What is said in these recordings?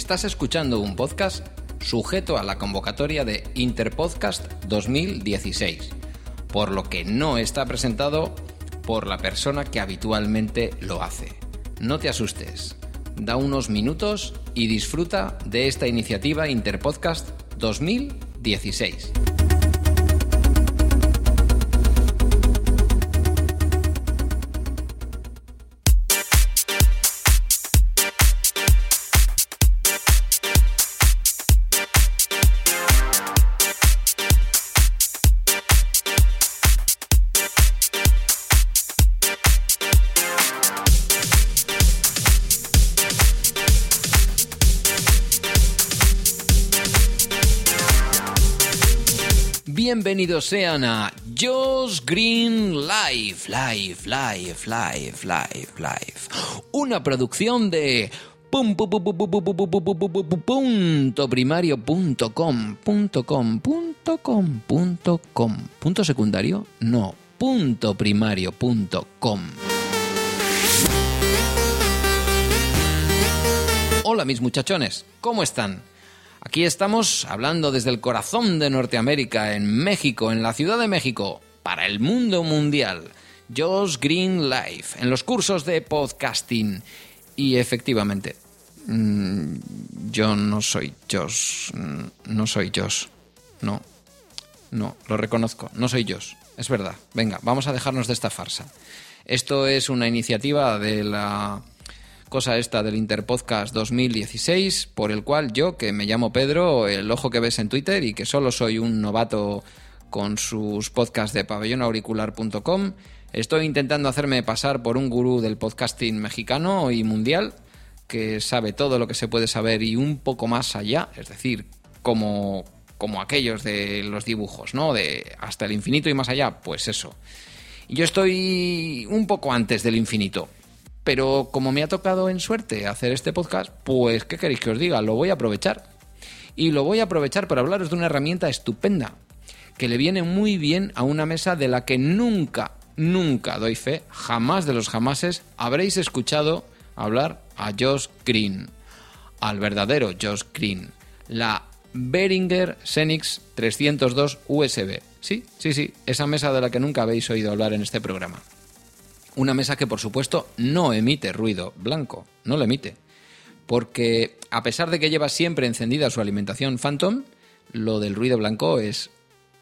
Estás escuchando un podcast sujeto a la convocatoria de Interpodcast 2016, por lo que no está presentado por la persona que habitualmente lo hace. No te asustes, da unos minutos y disfruta de esta iniciativa Interpodcast 2016. Bienvenidos sean a Josh Green Live, Live, Live, Live, Live, Live. Una producción de pum, punto punto com punto com punto com punto com punto secundario no punto Hola mis muchachones, ¿cómo están? Aquí estamos hablando desde el corazón de Norteamérica, en México, en la Ciudad de México, para el mundo mundial. Josh Green Live, en los cursos de podcasting. Y efectivamente, mmm, yo no soy Josh. No soy Josh. No. No, lo reconozco. No soy Josh. Es verdad. Venga, vamos a dejarnos de esta farsa. Esto es una iniciativa de la cosa esta del Interpodcast 2016, por el cual yo, que me llamo Pedro, el ojo que ves en Twitter y que solo soy un novato con sus podcasts de pabellonauricular.com, estoy intentando hacerme pasar por un gurú del podcasting mexicano y mundial, que sabe todo lo que se puede saber y un poco más allá, es decir, como, como aquellos de los dibujos, ¿no? De hasta el infinito y más allá, pues eso. Yo estoy un poco antes del infinito, pero como me ha tocado en suerte hacer este podcast, pues ¿qué queréis que os diga? Lo voy a aprovechar. Y lo voy a aprovechar para hablaros de una herramienta estupenda, que le viene muy bien a una mesa de la que nunca, nunca doy fe, jamás de los jamases, habréis escuchado hablar a Josh Green, al verdadero Josh Green, la Behringer Xenix 302 USB. Sí, sí, sí, esa mesa de la que nunca habéis oído hablar en este programa. Una mesa que por supuesto no emite ruido blanco, no lo emite. Porque a pesar de que lleva siempre encendida su alimentación Phantom, lo del ruido blanco es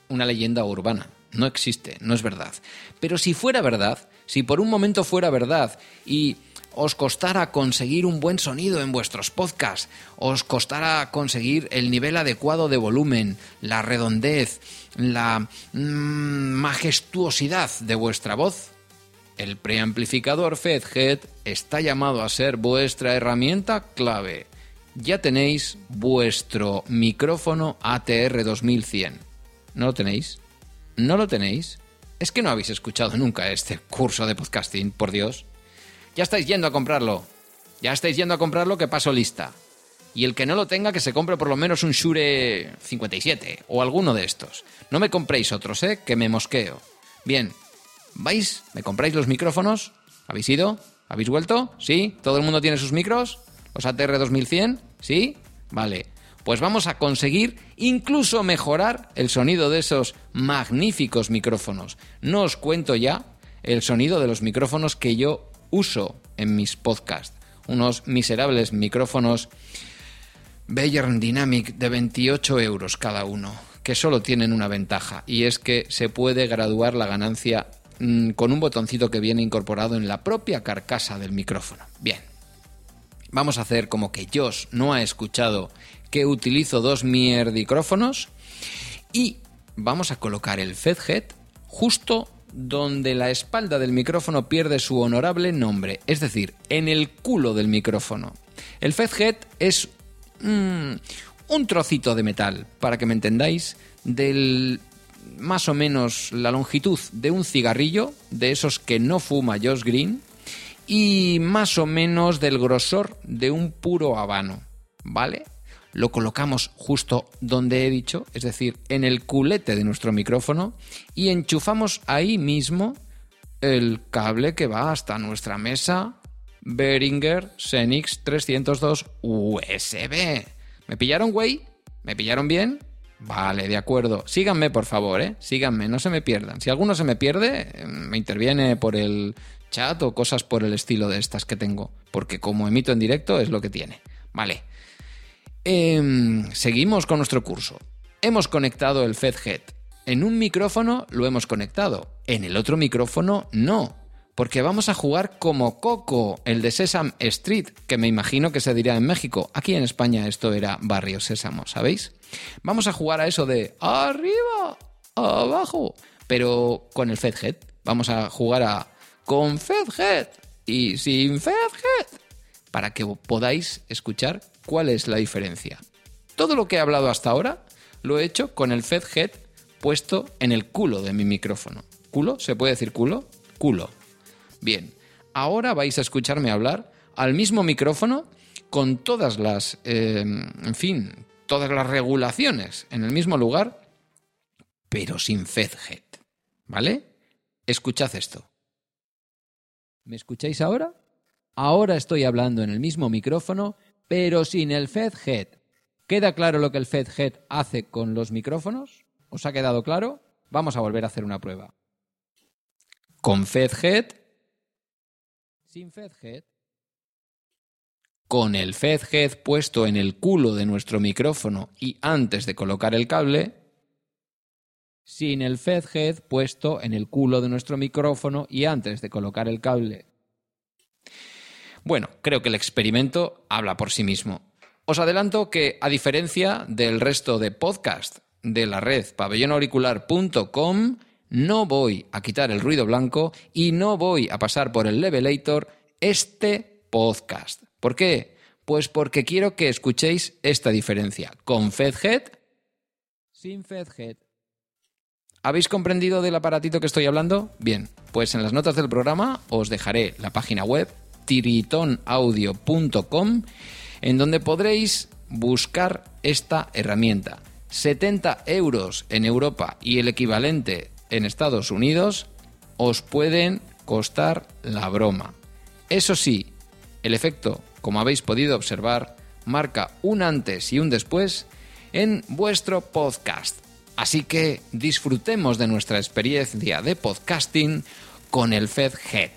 una leyenda urbana. No existe, no es verdad. Pero si fuera verdad, si por un momento fuera verdad y os costara conseguir un buen sonido en vuestros podcasts, os costara conseguir el nivel adecuado de volumen, la redondez, la mmm, majestuosidad de vuestra voz, el preamplificador FedHead está llamado a ser vuestra herramienta clave. Ya tenéis vuestro micrófono ATR 2100. ¿No lo tenéis? ¿No lo tenéis? Es que no habéis escuchado nunca este curso de podcasting, por Dios. Ya estáis yendo a comprarlo. Ya estáis yendo a comprarlo que paso lista. Y el que no lo tenga, que se compre por lo menos un Shure 57 o alguno de estos. No me compréis otros, ¿eh? Que me mosqueo. Bien, ¿Vais? ¿Me compráis los micrófonos? ¿Habéis ido? ¿Habéis vuelto? ¿Sí? ¿Todo el mundo tiene sus micros? ¿Los ATR 2100? ¿Sí? Vale. Pues vamos a conseguir incluso mejorar el sonido de esos magníficos micrófonos. No os cuento ya el sonido de los micrófonos que yo uso en mis podcasts. Unos miserables micrófonos Bayern Dynamic de 28 euros cada uno, que solo tienen una ventaja, y es que se puede graduar la ganancia mm, con un botoncito que viene incorporado en la propia carcasa del micrófono. Bien, vamos a hacer como que Josh no ha escuchado que utilizo dos mierdicrófonos y vamos a colocar el FedHead justo donde la espalda del micrófono pierde su honorable nombre, es decir, en el culo del micrófono. El FedHead es mm, un trocito de metal, para que me entendáis, del más o menos la longitud de un cigarrillo, de esos que no fuma Josh Green, y más o menos del grosor de un puro habano, ¿vale? Lo colocamos justo donde he dicho, es decir, en el culete de nuestro micrófono, y enchufamos ahí mismo el cable que va hasta nuestra mesa Behringer Xenix 302 USB. ¿Me pillaron, güey? ¿Me pillaron bien? Vale, de acuerdo. Síganme, por favor, ¿eh? Síganme, no se me pierdan. Si alguno se me pierde, me interviene por el chat o cosas por el estilo de estas que tengo. Porque como emito en directo es lo que tiene. Vale. Em, seguimos con nuestro curso. Hemos conectado el FedHead. En un micrófono lo hemos conectado. En el otro micrófono no. Porque vamos a jugar como Coco, el de Sesame Street, que me imagino que se dirá en México. Aquí en España esto era Barrio Sésamo, ¿sabéis? Vamos a jugar a eso de arriba, abajo, pero con el FedHead. Vamos a jugar a con FedHead y sin FedHead para que podáis escuchar cuál es la diferencia. Todo lo que he hablado hasta ahora lo he hecho con el FedHead puesto en el culo de mi micrófono. ¿Culo? ¿Se puede decir culo? Culo. Bien, ahora vais a escucharme hablar al mismo micrófono con todas las, eh, en fin, todas las regulaciones en el mismo lugar, pero sin FedHead. ¿Vale? Escuchad esto. ¿Me escucháis ahora? Ahora estoy hablando en el mismo micrófono, pero sin el FedHead. ¿Queda claro lo que el FedHead hace con los micrófonos? ¿Os ha quedado claro? Vamos a volver a hacer una prueba. Con FedHead, sin FedHead, con el FedHead puesto en el culo de nuestro micrófono y antes de colocar el cable, sin el FedHead puesto en el culo de nuestro micrófono y antes de colocar el cable. Bueno, creo que el experimento habla por sí mismo. Os adelanto que, a diferencia del resto de podcast de la red pabellonauricular.com, no voy a quitar el ruido blanco y no voy a pasar por el levelator este podcast. ¿Por qué? Pues porque quiero que escuchéis esta diferencia. Con FedHead, sin FedHead. ¿Habéis comprendido del aparatito que estoy hablando? Bien, pues en las notas del programa os dejaré la página web tiritonaudio.com en donde podréis buscar esta herramienta. 70 euros en Europa y el equivalente en Estados Unidos os pueden costar la broma. Eso sí, el efecto, como habéis podido observar, marca un antes y un después en vuestro podcast. Así que disfrutemos de nuestra experiencia de podcasting con el FedHead.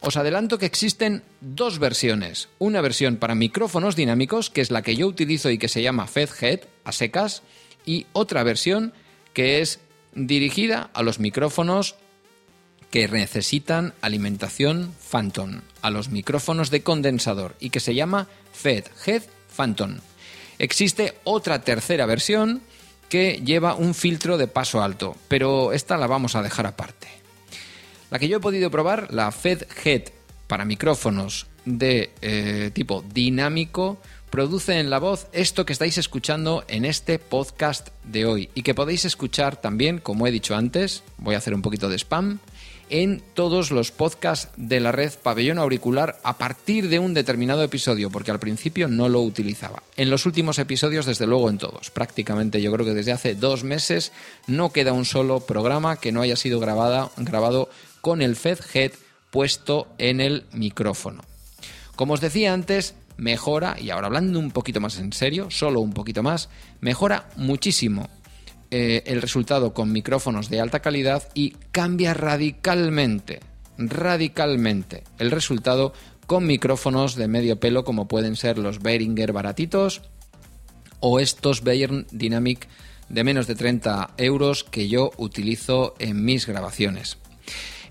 Os adelanto que existen dos versiones. Una versión para micrófonos dinámicos, que es la que yo utilizo y que se llama FedHead a secas, y otra versión que es dirigida a los micrófonos que necesitan alimentación Phantom, a los micrófonos de condensador y que se llama FedHead Phantom. Existe otra tercera versión que lleva un filtro de paso alto, pero esta la vamos a dejar aparte. La que yo he podido probar, la FedHead para micrófonos de eh, tipo dinámico, produce en la voz esto que estáis escuchando en este podcast de hoy y que podéis escuchar también, como he dicho antes, voy a hacer un poquito de spam, en todos los podcasts de la red Pabellón Auricular a partir de un determinado episodio, porque al principio no lo utilizaba. En los últimos episodios, desde luego en todos. Prácticamente yo creo que desde hace dos meses no queda un solo programa que no haya sido grabada, grabado con el FedHead puesto en el micrófono. Como os decía antes, mejora, y ahora hablando un poquito más en serio, solo un poquito más, mejora muchísimo eh, el resultado con micrófonos de alta calidad y cambia radicalmente radicalmente el resultado con micrófonos de medio pelo como pueden ser los Behringer baratitos o estos Behringer Dynamic de menos de 30 euros que yo utilizo en mis grabaciones.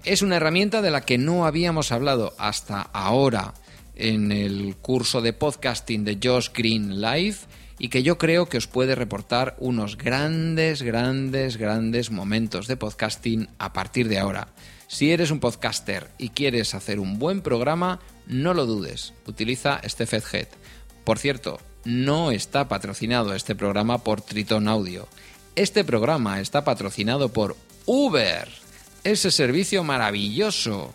Es una herramienta de la que no habíamos hablado hasta ahora en el curso de podcasting de Josh Green Live y que yo creo que os puede reportar unos grandes, grandes, grandes momentos de podcasting a partir de ahora. Si eres un podcaster y quieres hacer un buen programa, no lo dudes, utiliza este FedHead. Por cierto, no está patrocinado este programa por Triton Audio. Este programa está patrocinado por Uber, ese servicio maravilloso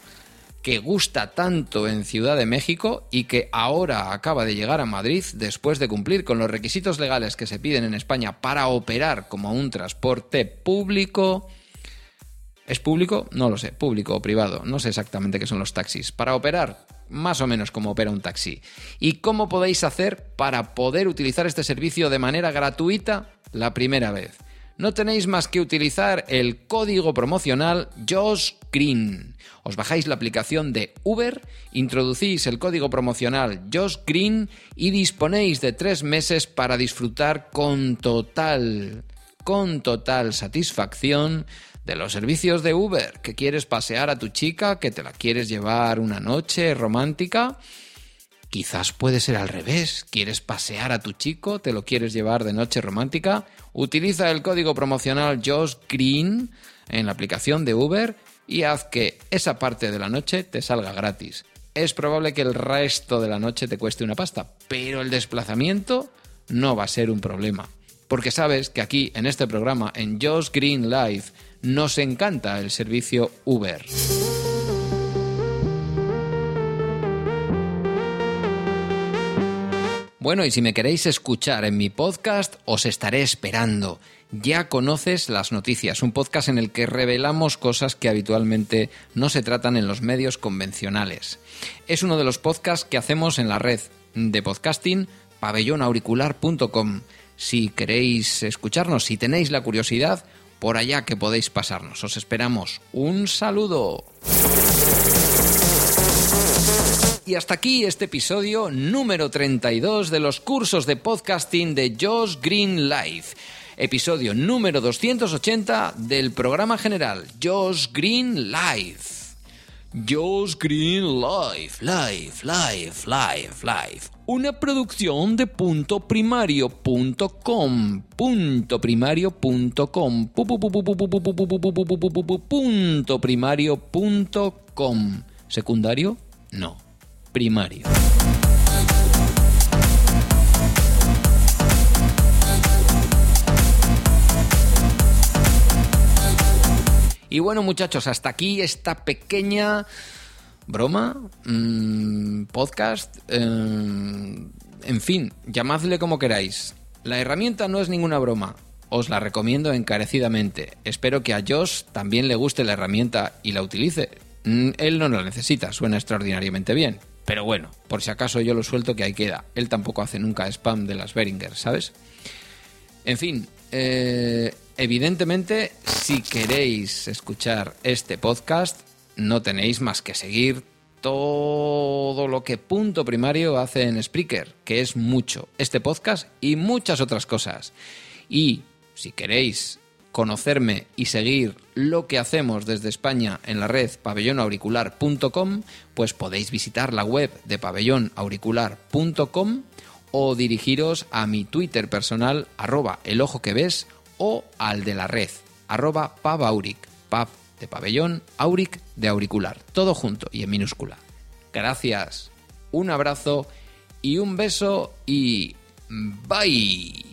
que gusta tanto en Ciudad de México y que ahora acaba de llegar a Madrid después de cumplir con los requisitos legales que se piden en España para operar como un transporte público. ¿Es público? No lo sé, público o privado, no sé exactamente qué son los taxis. Para operar más o menos como opera un taxi. ¿Y cómo podéis hacer para poder utilizar este servicio de manera gratuita la primera vez? No tenéis más que utilizar el código promocional Josh Green. Os bajáis la aplicación de Uber, introducís el código promocional Josh Green y disponéis de tres meses para disfrutar con total, con total satisfacción de los servicios de Uber, que quieres pasear a tu chica, que te la quieres llevar una noche romántica. Quizás puede ser al revés, quieres pasear a tu chico, te lo quieres llevar de noche romántica. Utiliza el código promocional Josh Green en la aplicación de Uber y haz que esa parte de la noche te salga gratis. Es probable que el resto de la noche te cueste una pasta, pero el desplazamiento no va a ser un problema. Porque sabes que aquí en este programa, en Josh Green Live, nos encanta el servicio Uber. Bueno, y si me queréis escuchar en mi podcast, os estaré esperando. Ya conoces las noticias, un podcast en el que revelamos cosas que habitualmente no se tratan en los medios convencionales. Es uno de los podcasts que hacemos en la red de podcasting pabellonauricular.com. Si queréis escucharnos, si tenéis la curiosidad, por allá que podéis pasarnos. Os esperamos. Un saludo. Y hasta aquí este episodio número 32 de los cursos de podcasting de Josh Green Life. Episodio número 280 del programa general Josh Green Life. Josh Green Life, Life, Life, Life, Life. Una producción de puntoprimario.com. Puntoprimario.com. Puntoprimario.com. ¿Secundario? No. Y bueno muchachos, hasta aquí esta pequeña broma, mmm, podcast, eh, en fin, llamadle como queráis. La herramienta no es ninguna broma, os la recomiendo encarecidamente. Espero que a Josh también le guste la herramienta y la utilice. Mm, él no la necesita, suena extraordinariamente bien. Pero bueno, por si acaso yo lo suelto que ahí queda. Él tampoco hace nunca spam de las Behringer, ¿sabes? En fin, eh, evidentemente, si queréis escuchar este podcast, no tenéis más que seguir todo lo que Punto Primario hace en Spreaker, que es mucho, este podcast y muchas otras cosas. Y si queréis conocerme y seguir lo que hacemos desde España en la red pabellonauricular.com, pues podéis visitar la web de pabellonauricular.com o dirigiros a mi Twitter personal, arroba el ojo que ves, o al de la red, arroba pabauric, pab de pabellón, auric de auricular, todo junto y en minúscula. Gracias, un abrazo y un beso y bye.